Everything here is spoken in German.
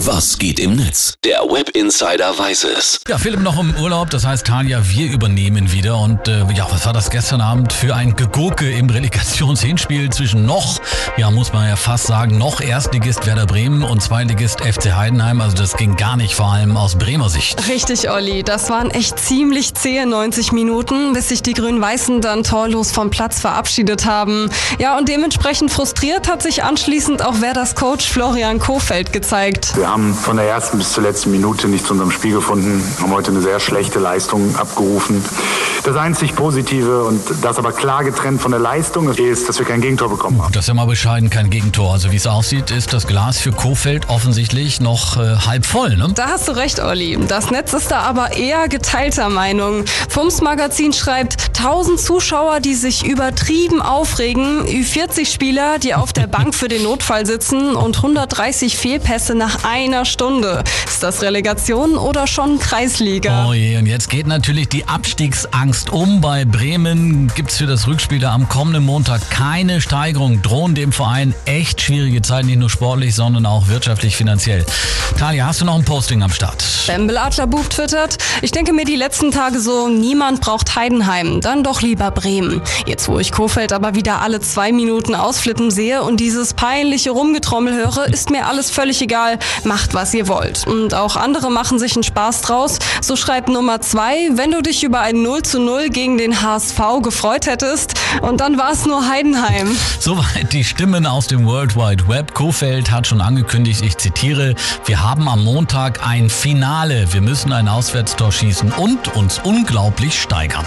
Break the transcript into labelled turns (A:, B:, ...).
A: Was geht im Netz? Der Web Insider weiß es.
B: Ja, Philipp noch im Urlaub, das heißt Tanja, wir übernehmen wieder. Und äh, ja, was war das gestern Abend für ein Gegurke im Relegationshinspiel zwischen noch, ja, muss man ja fast sagen, noch Erstligist Werder Bremen und Zweitligist FC Heidenheim. Also das ging gar nicht, vor allem aus Bremer Sicht.
C: Richtig, Olli. Das waren echt ziemlich zähe 90 Minuten, bis sich die Grün-Weißen dann torlos vom Platz verabschiedet haben. Ja, und dementsprechend frustriert hat sich anschließend auch Werders Coach Florian Kofeld gezeigt.
D: Wir haben von der ersten bis zur letzten Minute nicht zu unserem Spiel gefunden, haben heute eine sehr schlechte Leistung abgerufen. Das einzig Positive und das aber klar getrennt von der Leistung ist, dass wir kein Gegentor bekommen haben.
B: Das ist ja mal bescheiden, kein Gegentor. Also wie es aussieht, ist das Glas für Kofeld offensichtlich noch äh, halb voll, ne?
C: Da hast du recht, Olli. Das Netz ist da aber eher geteilter Meinung. Fums Magazin schreibt, 1000 Zuschauer, die sich übertrieben aufregen, Ü40-Spieler, die auf der Bank für den Notfall sitzen und 130 Fehlpässe nach einer Stunde. Ist das Relegation oder schon Kreisliga?
B: Oh je, und jetzt geht natürlich die Abstiegsangst um. Bei Bremen gibt es für das Rückspiel da am kommenden Montag keine Steigerung. Drohen dem Verein echt schwierige Zeiten, nicht nur sportlich, sondern auch wirtschaftlich, finanziell. Talia, hast du noch ein Posting am Start?
C: Bembel Adlerbub twittert, ich denke mir die letzten Tage so, niemand braucht Heidenheim, dann doch lieber Bremen. Jetzt, wo ich Kofeld aber wieder alle zwei Minuten ausflippen sehe und dieses peinliche Rumgetrommel höre, ist mir alles völlig egal macht, was ihr wollt. Und auch andere machen sich einen Spaß draus. So schreibt Nummer zwei, wenn du dich über ein 0 zu 0 gegen den HSV gefreut hättest und dann war es nur Heidenheim.
B: Soweit die Stimmen aus dem World Wide Web. Kofeld hat schon angekündigt, ich zitiere, wir haben am Montag ein Finale. Wir müssen ein Auswärtstor schießen und uns unglaublich steigern.